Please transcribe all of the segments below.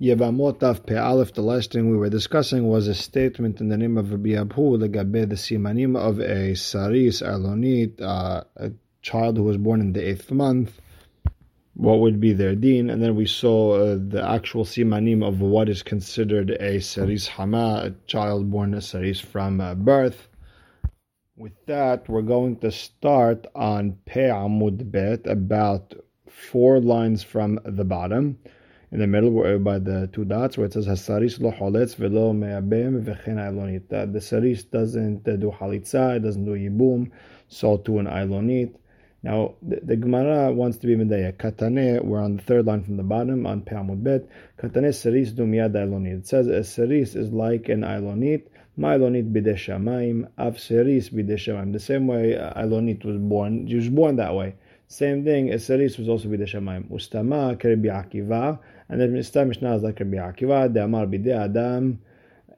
Yevamot of Pe'alef, the last thing we were discussing was a statement in the name of Rabbi Abhu, Legabe, the simanim of a Saris, Alonit, uh, a child who was born in the eighth month. What would be their deen? And then we saw uh, the actual simanim of what is considered a Saris Hama, a child born a Saris from uh, birth. With that, we're going to start on Pe'amud Bet, about four lines from the bottom in the middle where, by the two dots where it says Hasaris lo holetz velo me'abem v'chen ailonit. The saris doesn't uh, do halitza, it doesn't do yibum, so to an ailonit. Now the, the Gemara wants to be medaya. Katane, we're on the third line from the bottom on Pe'amud Bet. Katane saris do miyad ailonit. It says a saris is like an ailonit. Ma'ilonit bideshamayim, av saris bideshamayim. The same way uh, ailonit was born, she was born that way. Same thing, a saris was also bideshamayim. Ustama kerebi akiva. And then Mishnah Mishnah is like Rabbi Akiva, the Amar Bidei Adam,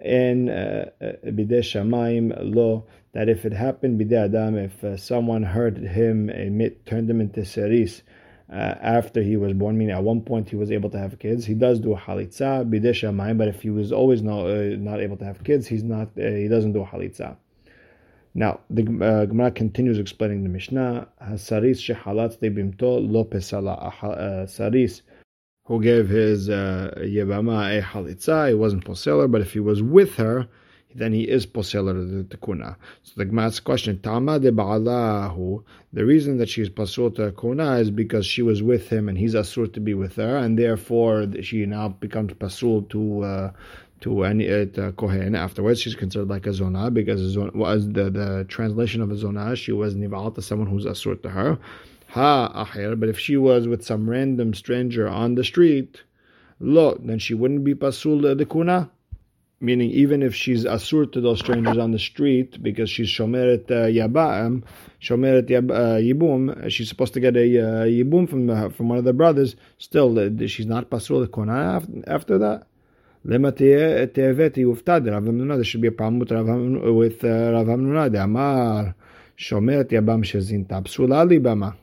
and uh, uh, Bidei lo, that if it happened Bidei Adam, if uh, someone heard him, emit, turned him into Seris, uh, after he was born, meaning at one point he was able to have kids. He does do halitza bidei shamayim, but if he was always not uh, not able to have kids, he's not uh, he doesn't do halitza. Now the uh, Gemara continues explaining the Mishnah. Saris shehalat bimto lo pesala. Saris who gave his uh, Yevama a halitza, he wasn't poseller, but if he was with her, then he is poseller to the kuna. So the Gemara's question, Tama de Ba'alahu, the reason that she is pasul to kuna is because she was with him and he's asur to be with her, and therefore she now becomes pasul to uh, to any uh, kohen. Afterwards, she's considered like a zona because was the the translation of a zona, she was nival to someone who's asur to her ha aher, but if she was with some random stranger on the street, lo, then she wouldn't be pasul the kuna. Meaning, even if she's asur to those strangers on the street because she's shomeret uh, yabam, shomeret uh, yibum, she's supposed to get a uh, yibum from from one of the brothers. Still, uh, she's not pasul the kuna after, that. Lema te'eveti uftad Rav Hamnuna. There should be a problem with Rav with uh, Rav Hamnuna. Amar shomeret yabam shezinta psula libama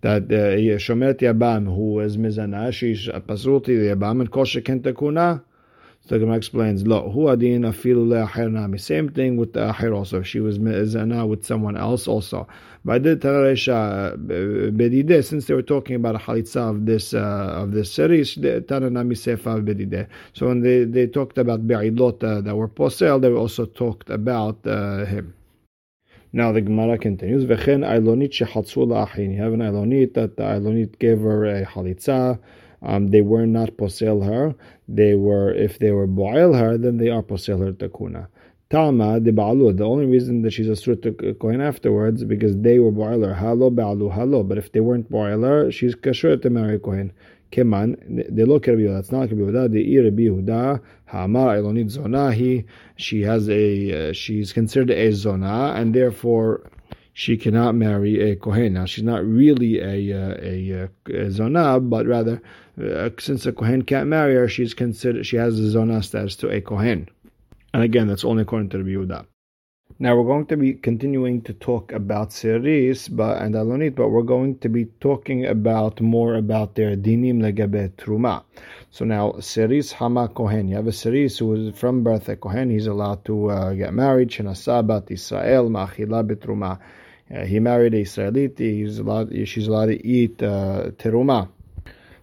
that uh, Shomeret Yabam, who is Mizana, she's Pasulti Yabam, and Kosher Kentakuna. So the Gemara explains, Lo, Hu Adin Afilu Le'acher Nami. Same thing with the Acher also. She was Mizana with someone else also. But the Tararesha Bedide, since they were talking about a Halitza of this, uh, of this series, Tananami Sefa Bedide. So when they, they talked about Be'idot uh, that were posel, they also talked about uh, him. Now the Gemara continues, V'chen Ailonit shehatzu la'achin. You have an Ailonit that the Ailonit gave her a halitza. Um, they were not posel her. They were, if they were boil her, then they are posel her takuna. Talma de ba'alu. The only reason that she's a sur to kohen afterwards because they were boiler. Halo ba'alu halo. But if they weren't boiler, she's kasher to marry kohen. Keman, they look at Rabbi That's not Yehuda. The Rabbi Yehuda, Hamar Elonit Zonahi. She has a, uh, she's considered a Zona, and therefore she cannot marry a Kohen. Now she's not really a uh, a, a, a Zona, but rather, uh, since a Kohen can't marry her, she's considered she has a Zona status to a Kohen. And again, that's only according to Rabbi Yehuda. Now we're going to be continuing to talk about Seris but, and Alonit, but we're going to be talking about more about their dinim legabe truma. So now Seris Hama Kohen, you have a Seris who is from birth a Kohen, he's allowed to uh, get married. Shenasabat Israel Ma'achila betruma. Uh, he married a Israelite, he's allowed, she's allowed to eat uh, teruma.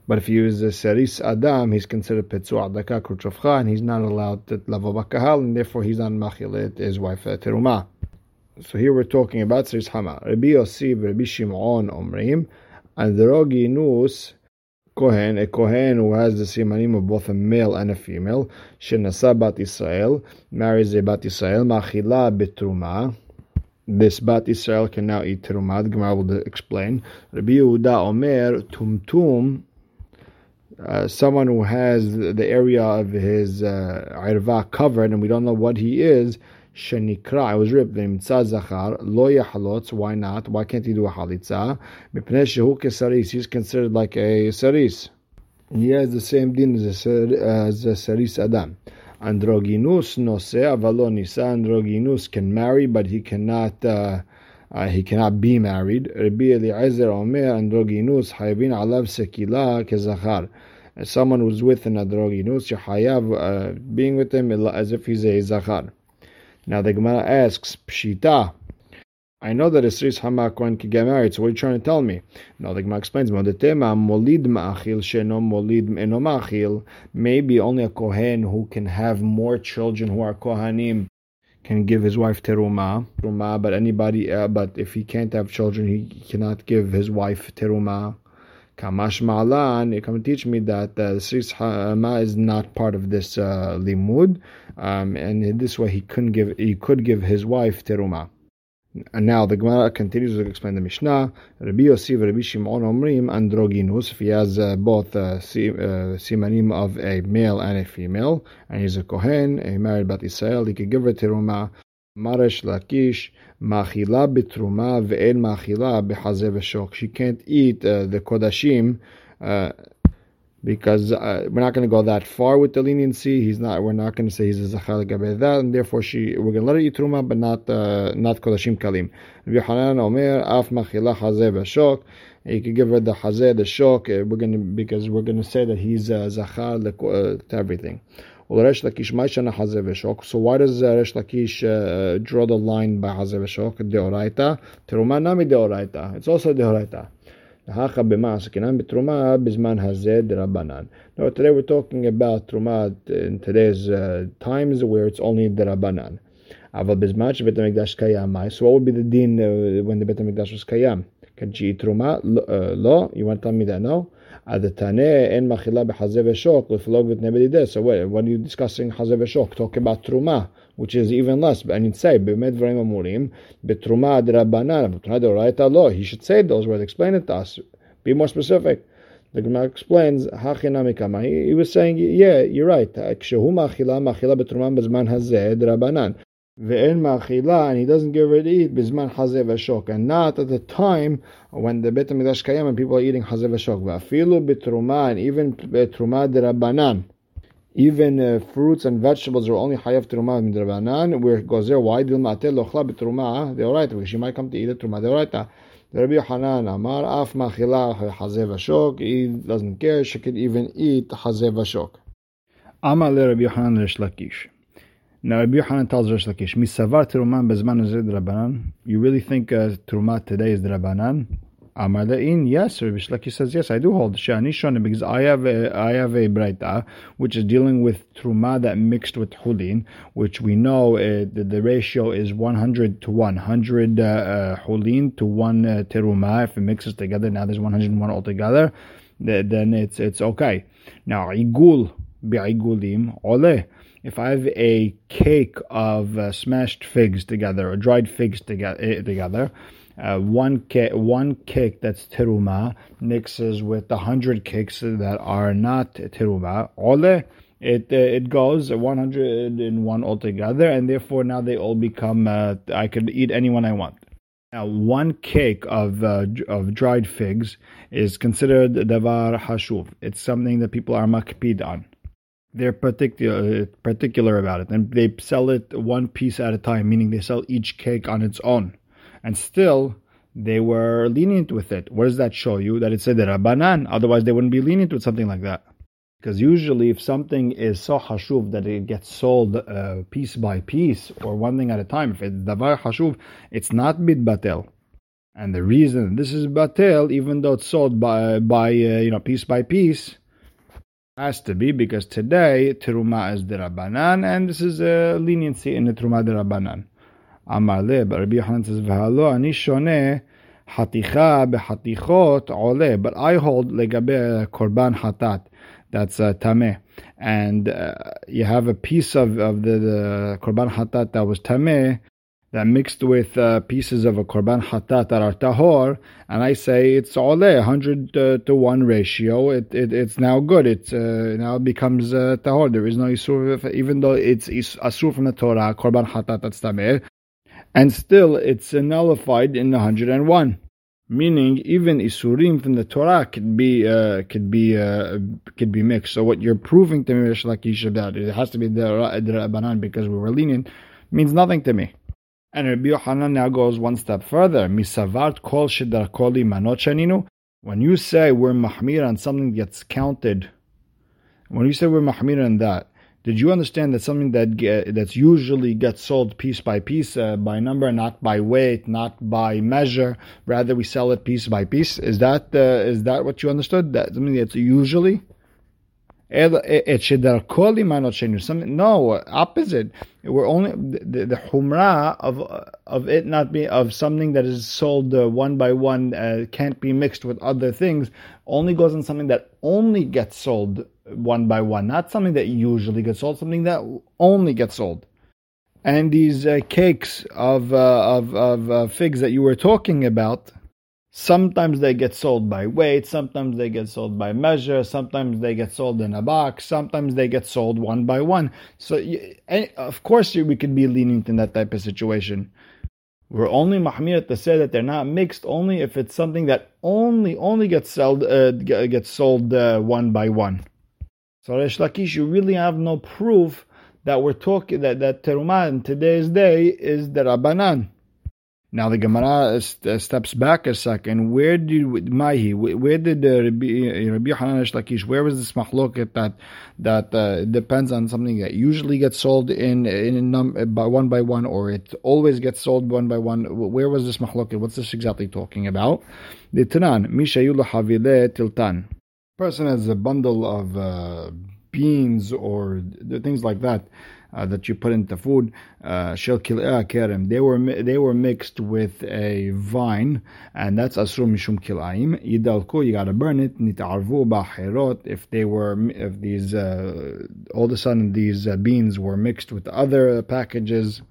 But if he use a Seris Adam, he's considered Petzu Adaka Kruchovcha, and he's not allowed to Lavo Bakahal, and therefore he's not Machilet, his wife uh, Teruma. So here we're talking about Seris Hama. Rabbi Yossi Rabbi Shimon Omrim, Androginus Kohen, a Kohen who has the simanim of both a male and a female, Shenasa Bat Israel, marries a Bat Israel, Machila Betruma, this Bat Israel can now eat Teruma. The Gemara will explain. Rabbi Yehuda Omer Tumtum uh, someone who has the area of his uh, covered and we don't know what he is, shenikra, I was ripped, zachar, lo yahalotz, why not? Why can't he do a halitza? Mipnei shehu kesaris, he's considered like a saris. He has the same din as a, as a saris adam. Androginus nose avalonisa, androginus can marry, but he cannot... Uh, uh, he cannot be married. Rabbi Eliezer Omer androginus hayvin alav sekila kezachar. someone who's with an androginus, you're hayav uh, being with him as if he's a zachar. Now the Gemara asks, Pshita, I know that a Hama Kohen can get married, so what are you trying to tell me? Now the Gemara explains, molid ma'achil sheno molid eno ma'achil. Maybe only a Kohen who can have more children who are Kohanim can give his wife teruma, teruma but anybody, uh, but if he can't have children, he cannot give his wife teruma. Kamash Ma'alan, you come and teach me that uh, Hama is not part of this uh, limud, um, and in this way he couldn't give, he could give his wife teruma. And now the Gemara continues to explain the Mishnah. Rabbi Yossi Rabbi Shimon Omrim androgynous. If he has uh, both uh, uh, simanim of a male and a female, and he's a kohen, a married bat Israel, he could give her teruma. Maresh Lakish machila bitruma ve'el machila b'chazeh. She can't eat uh, the kodashim. Uh, because uh, we're not going to go that far with the leniency. He's not. We're not going to say he's a zachar that, and therefore she. We're going to let her eat truma, but not uh, not kodashim kalim. Rabbi Yohanan Omer af machila hazeh b'shok. You could give her the hazeh, the shok. Uh, we're going to because we're going to say that he's uh, zachar to everything. So why does uh, Resh Lakish uh, draw the line by hazeh v'shok? Deoraita. Teruma nami deoraita. It's also deoraita. Now today we're talking about truma in today's uh, times where it's only the derabanan. So what would be the din uh, when the Bet HaMikdash was kayam? Eat truma? Lo. You want to tell me that? No. So what, what are you discussing Hazev Shok? Talk about truma which is even less. And you'd say, B'med v'rem amurim, b'truma d'rabanan, b'truma d'oraita lo. He should say those words. Explain it to us. Be more specific. The Gemara explains, Hachinamikama. He, he was saying, yeah, you're right. Kshehu machila, machila b'truma b'zman hazeh d'rabanan. And he doesn't give her to eat bizman hazeh v'shok, and not at the time when the Bet HaMikdash kayam and people are eating hazeh v'shok. V'afilu b'truma, and even b'truma d'rabanan even uh, fruits and vegetables are only hayav teruma midrabanan. Where it goes there, why dil mate lochla b'teruma deoraita? Because she might come to eat the teruma deoraita. Rabbi Yohanan Amar af machila hazev ashok. He doesn't care. She could even eat hazev ashok. Amar le Rabbi Hanan Lakish. Now Rabbi Yohanan tells Resh Lakish, "Misavar teruman bezman drabanan." You really think uh, today is drabanan? In yes, Rabbi Shlaki says yes, I do hold shani shana because I have a I have a breita which is dealing with truma that mixed with hulin, which we know uh, the, the ratio is one hundred to one hundred uh, uh, hulin to one uh, teruma. If it mixes together, now there's one hundred and one altogether. Then it's it's okay. Now igul bi'igulim ole. If I have a cake of uh, smashed figs together or dried figs together, eh, together uh, one cake, one cake that's teruma mixes with a hundred cakes that are not teruma. Ole, it uh, it goes 101 altogether, and therefore now they all become. Uh, I could eat anyone I want. Now, one cake of uh, of dried figs is considered davar hashuv. It's something that people are makpid on. They're particular particular about it, and they sell it one piece at a time, meaning they sell each cake on its own and still they were lenient with it. What does that show you? That it said that Rabbanan, otherwise they wouldn't be lenient with something like that. Because usually, if something is so hashuv that it gets sold uh, piece by piece or one thing at a time, if it's davar hashuv, it's not bid batel. And the reason this is batel, even though it's sold by by uh, you know piece by piece, has to be because today Teruma is the Rabbanan and this is a leniency in the Teruma the Rabbanan. Amar le, but Rabbi Yohanan says, V'halo ani shoneh haticha behatichot ole, but I hold legabe korban hatat, that's uh, tameh. And uh, you have a piece of, of the, the korban hatat that was tameh, that mixed with uh, pieces of a korban hatat that are tahor, and I say it's ole, 100 uh, to 1 ratio, it, it, it's now good, it uh, now becomes uh, tahor. There is no isur, even though it's asur from the Torah, korban hatat that's tameh, and still it's nullified in 101 meaning even isurim from the Torah could be uh, could be uh, could be mixed. So what you're proving to me, Rishlakish, about it has to be the Rabbanan because we were lenient, means nothing to me. And Rabbi Yohanan now goes one step further. Misavart kol shidar koli manot When you say we're mahmir on something that gets counted When you say we're mahmir in that, did you understand that something that get, that's usually gets sold piece by piece, uh, by number, not by weight, not by measure, rather we sell it piece by piece? Is that uh, is that what you understood? That something that's usually it should something no opposite we're only the, the humra of of it not be of something that is sold uh, one by one uh, can't be mixed with other things only goes on something that only gets sold one by one not something that usually gets sold something that only gets sold. And these uh, cakes of uh, of of uh, figs that you were talking about Sometimes they get sold by weight, sometimes they get sold by measure, sometimes they get sold in a box, sometimes they get sold one by one. So, of course, we could be lenient in that type of situation. We're only mahmir to say that they're not mixed only if it's something that only only gets sold uh, gets sold uh, one by one. So Resh Lakish, you really have no proof that we're talking that that terumah in today's day is the rabbanan. Now the Gemara uh, steps back a second. Where did Mahi? Where did uh, Rabbi, Rabbi Hanan Lakish? Where was this machloket that that uh, depends on something that usually gets sold in in num, by one by one, or it always gets sold one by one? Where was this machloket? What's this exactly talking about? The Tanan Mishayul Havile Tiltan. Person has a bundle of uh, beans or things like that uh, that you put into food, uh, shel they were they were mixed with a vine, and that's asur mishum kilaim. Yidalku, you gotta burn it. Nitarvu ba'herot. If they were, if these, uh, all of a sudden these uh, beans were mixed with other packages,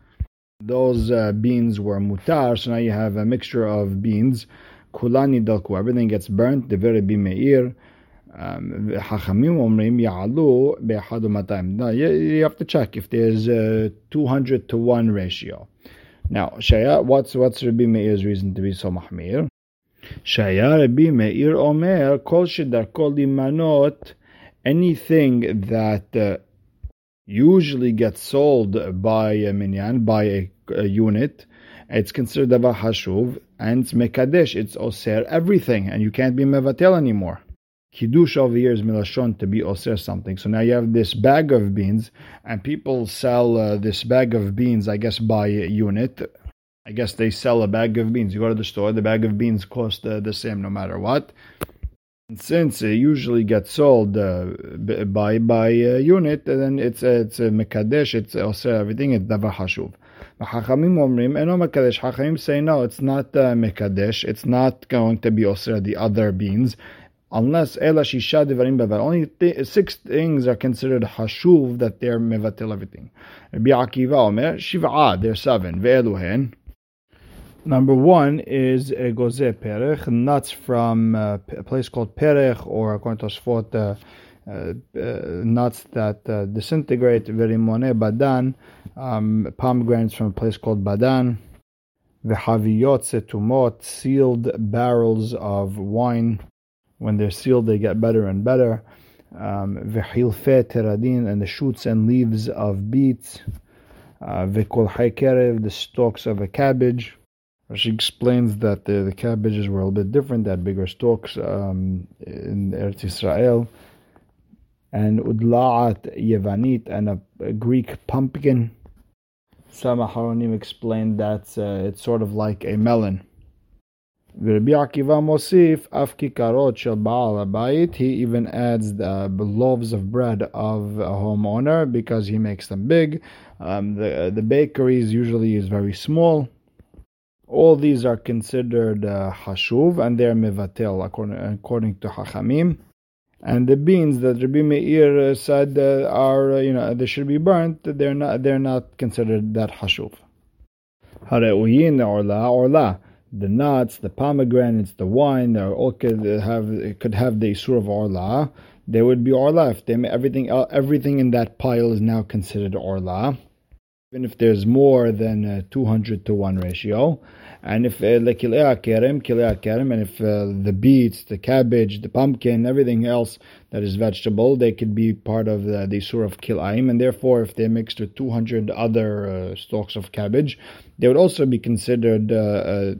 those beans were mutar. So now you have a mixture of beans. Kulani dalku, everything gets burnt. The very bimeir. Um, Hachamim omrim ya'alu be'echad u'matayim. Now you, you have to check if there's a 200 to 1 ratio. Now, Shaya, what's, what's Rabbi Meir's reason to be so mahmir? Shaya Rabbi Meir omer kol shedarkol imanot anything that uh, usually gets sold by a minyan, by a, a unit, it's considered davar hashuv, and it's mekadesh, it's oser, everything, and you can't be mevatel anymore. Kiddush over here is milashon to be oser something. So now you have this bag of beans, and people sell uh, this bag of beans, I guess, by unit. I guess they sell a bag of beans. You go to the store, the bag of beans cost uh, the same no matter what. And since it usually gets sold uh, by by uh, unit, then it's it's a mekadesh, it's oser everything. It's davar hashuv. Omrim mekadesh. Chachamim say no, it's not uh, mekadesh. It's not going to be oser the other beans unless ela shisha devarim bevar. Only th- six things are considered hashuv that they're mevatel everything. Rabbi Akiva omer shiv'a. They're seven. Ve'eluhen. Number one is a goze perech, nuts from uh, a place called perech, or according to Sfot, uh, uh, nuts that uh, disintegrate. Verimone badan, um, pomegranates from a place called badan. Vehaviyot setumot, sealed barrels of wine when they're sealed, they get better and better. Um, teradin, and the shoots and leaves of beets. Uh, v'kol kerev, the stalks of a cabbage. She explains that the, the, cabbages were a little bit different, they had bigger stalks um, in Eretz Israel. And udla'at yevanit, and a, a Greek pumpkin. Some Aharonim explained that uh, it's sort of like a melon. Rabbi Akiva Mosif, Af Kikarot Shel Baal Abayit, he even adds the loaves of bread of a homeowner because he makes them big. Um, the, the bakeries usually is very small. All these are considered uh, hashuv and they're mevatel according, according to Hachamim. And the beans that Rabbi Meir said uh, are, uh, you know, they should be burnt, they're not, they're not considered that hashuv. Hareuyin orla orla the nuts, the pomegranates, the wine, they all could have could have the isur of orla. There would be orla if they everything uh, everything in that pile is now considered orla, even if there's more than a two hundred to one ratio. And if uh, kerem, and if uh, the beets, the cabbage, the pumpkin, everything else that is vegetable, they could be part of the, the surah of kilaim, and therefore, if they're mixed with 200 other uh, stalks of cabbage, they would also be considered uh, uh,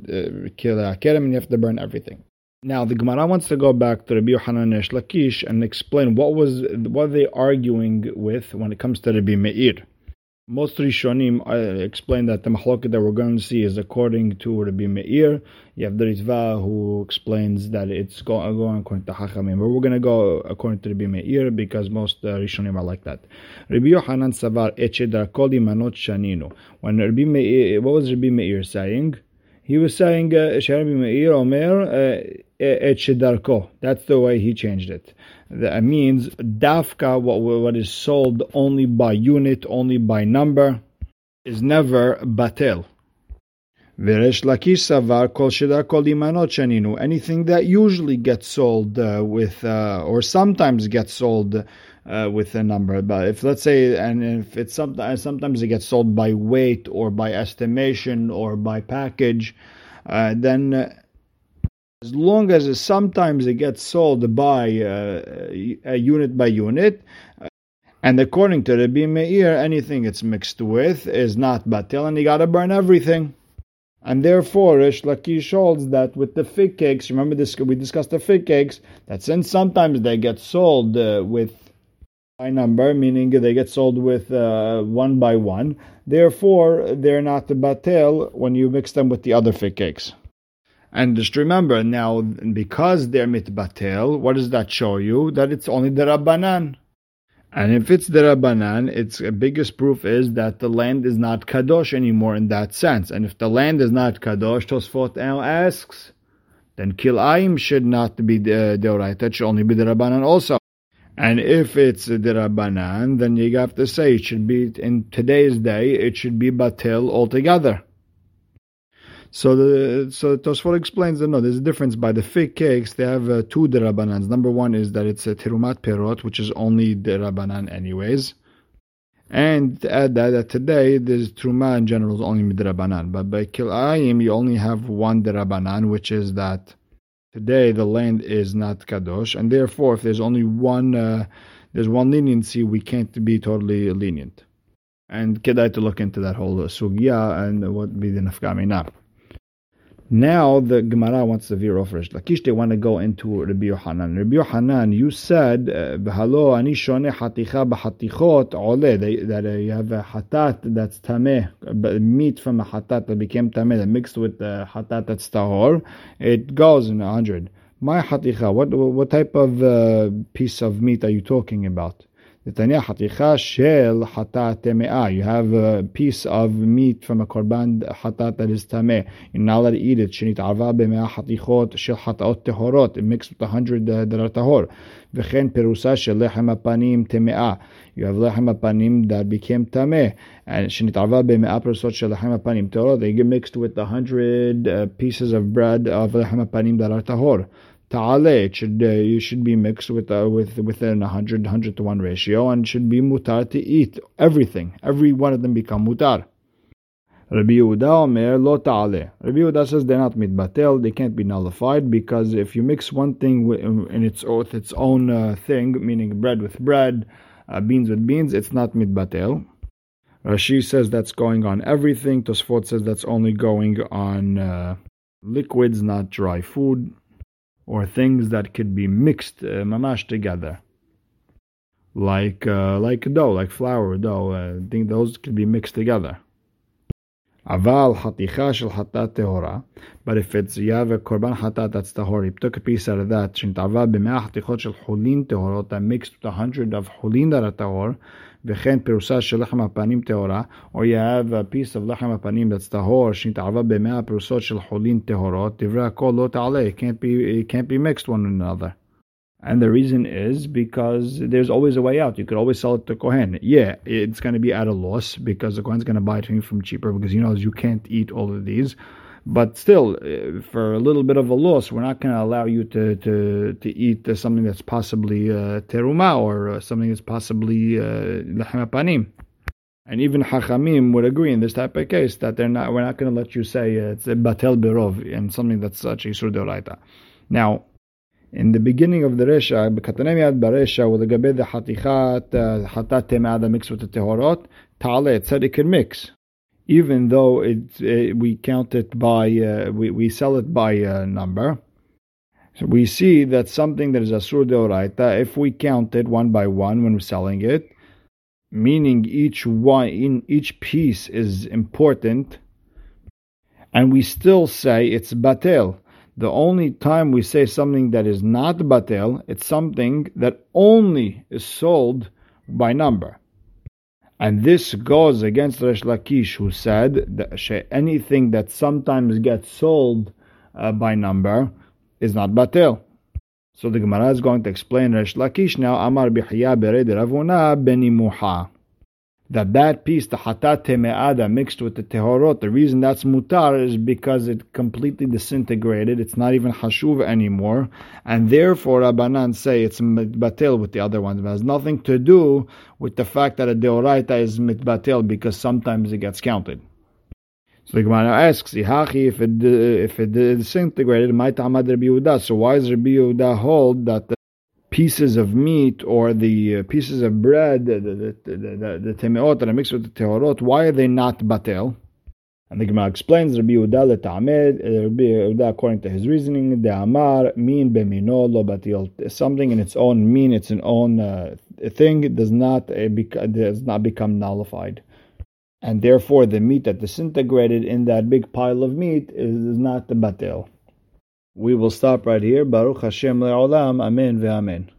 kerem, and you have to burn everything. Now the Gemara wants to go back to Rabbi Yohanan Lakish and explain what was what they arguing with when it comes to Rabbi Meir. Most Rishonim uh, explain that the mahloket that we're going to see is according to Rabbi Meir. You have the Ritva who explains that it's going, according to Hachamim, but we're going to go according to Rabbi Meir because most uh, Rishonim are like that. Rabbi Yohanan Savar Echedar Koli Manot Shaninu. When Rabbi Meir, what was Rabbi Meir saying? He was saying Rabbi Meir Omer. Et That's the way he changed it. That means dafka, what, what is sold only by unit, only by number, is never batel. Veresh Lakish Savar Kol Shedar Kol Imanot Shaninu. Anything that usually gets sold uh, with, uh, or sometimes gets sold uh, with a number. But if let's say, and if it's sometimes sometimes it gets sold by weight or by estimation or by package, uh, then uh, as long as sometimes it gets sold by uh, a unit by unit, uh, and according to Rabbi Meir, anything it's mixed with is not batil, and you got to burn everything. And therefore, Rish Lakish holds that with the fig cakes, remember this? We discussed the fig cakes. That since sometimes they get sold uh, with by number, meaning they get sold with uh, one by one. Therefore, they're not batel when you mix them with the other fig cakes. And just remember now, because they're mitbatel, what does that show you? That it's only the Rabbanan. And if it's the Rabbanan, its biggest proof is that the land is not Kadosh anymore in that sense. And if the land is not Kadosh, Tosfot now asks, then Kilayim should not be the Deoraita, it should only be the Rabbanan also. And if it's the Rabbanan, then you have to say it should be, in today's day, it should be Batil altogether. So the so Tosfot explains that no, there's a difference by the fig cakes. They have uh, two derabanans. Number one is that it's a terumat perot, which is only derabanan anyways. And to add that, that today there's truma in general is only midrabanan, but by kilayim you only have one derabanan, which is that today the land is not kadosh, and therefore if there's only one uh, there's one leniency, we can't be totally lenient. And kedai to look into that whole sugya and what be the nafkamina. Now the Gemara wants to veer off Lakish. They want to go into Rabbi Yohanan. Rabbi Yohanan, you said, "B'halo ani shone haticha b'hatichot ole." That uh, you have a hatat that's tameh, meat from a hatat that became tameh, that mixed with the hatat that's tahor. It goes in a hundred. My haticha. What what type of uh, piece of meat are you talking about? You have a piece of meat from a korban hatat that is tameh. You're not allowed to eat it. It mixed with a hundred uh, that are tahor. V'chen perusa shel lechem apanim temea. You have lechem apanim that became tameh. And shel lechem apanim tehorot. They get mixed with a hundred uh, pieces of bread of lechem apanim that are tahor ta'ale. It should uh, you should be mixed with uh, with within a hundred hundred to one ratio, and should be mutar to eat everything. Every one of them become mutar. Rabbi Yehuda Omer lo ta'ale. Rabbi Yehuda says they're not mitbatel, they can't be nullified because if you mix one thing in its with its own uh, thing, meaning bread with bread, uh, beans with beans, it's not mitbatel. Rashi says that's going on everything. Tosfot says that's only going on uh, liquids, not dry food or things that could be mixed uh, mamash together, like uh, like dough, like flour dough. Uh, I think those could be mixed together. Aval haticha shel hatat tehora. But if it's you have a korban hatat that's tahor, you took a piece out of that. Shintava b'mea hatichot shel chulin tehorot that mixed with a hundred of chulin that are tahor. וכן פירוסה של לחם הפנים טהורה, or you have a piece of לחם הפנים that's טהור, שנתערבה במאה פירוסות של חולין טהורות, דברי הכל לא תעלה, it can't be, it can't be mixed one another. And the reason is because there's always a way out. You could always sell it to Kohen. Yeah, it's going to be at a loss because the Kohen's going to buy it from you from cheaper because he knows you can't eat all of these. But still, uh, for a little bit of a loss, we're not going to allow you to, to, to eat uh, something that's possibly uh, teruma or uh, something that's possibly uh. And even Hachamim would agree in this type of case that they're not. We're not going to let you say uh, it's a batel berov and something that's such a sur. Now, in the beginning of the Resha, hatat temah mixed with the tehorot, Ta'ale, it said it can mix even though it, uh, we count it by uh, we, we sell it by a number So we see that something that is asur deoraita, if we count it one by one when we're selling it, meaning each one in each piece is important, and we still say it's batel. The only time we say something that is not batel, it's something that only is sold by number. And this goes against Resh Lakish, who said that anything that sometimes gets sold uh, by number is not batel. So the Gemara is going to explain Resh Lakish now. Amar bihya bered ravuna benimuha. That that piece, the hatat teme'ada, mixed with the tehorot, the reason that's mutar is because it completely disintegrated. It's not even hashuv anymore, and therefore Rabbanan say it's mitbatel with the other ones. It has nothing to do with the fact that a deoraita is mitbatel because sometimes it gets counted. So the Gemara asks, if it if it disintegrated, might Amad Rabbi. So why does Rabbi Yehuda hold that pieces of meat or the uh, pieces of bread, the the the, temeot that are mixed with the tehorot, why are they not batel? And the Gemara explains Rabbi Yehuda letamed. Rabbi Yehuda, according to his reasoning, the amar mean bemino lo batil. Something in its own mean, its own uh, thing, does not uh, does not become nullified and therefore the meat that disintegrated in that big pile of meat is, not the batel. We will stop right here. Baruch Hashem le'olam. Amen ve'amen.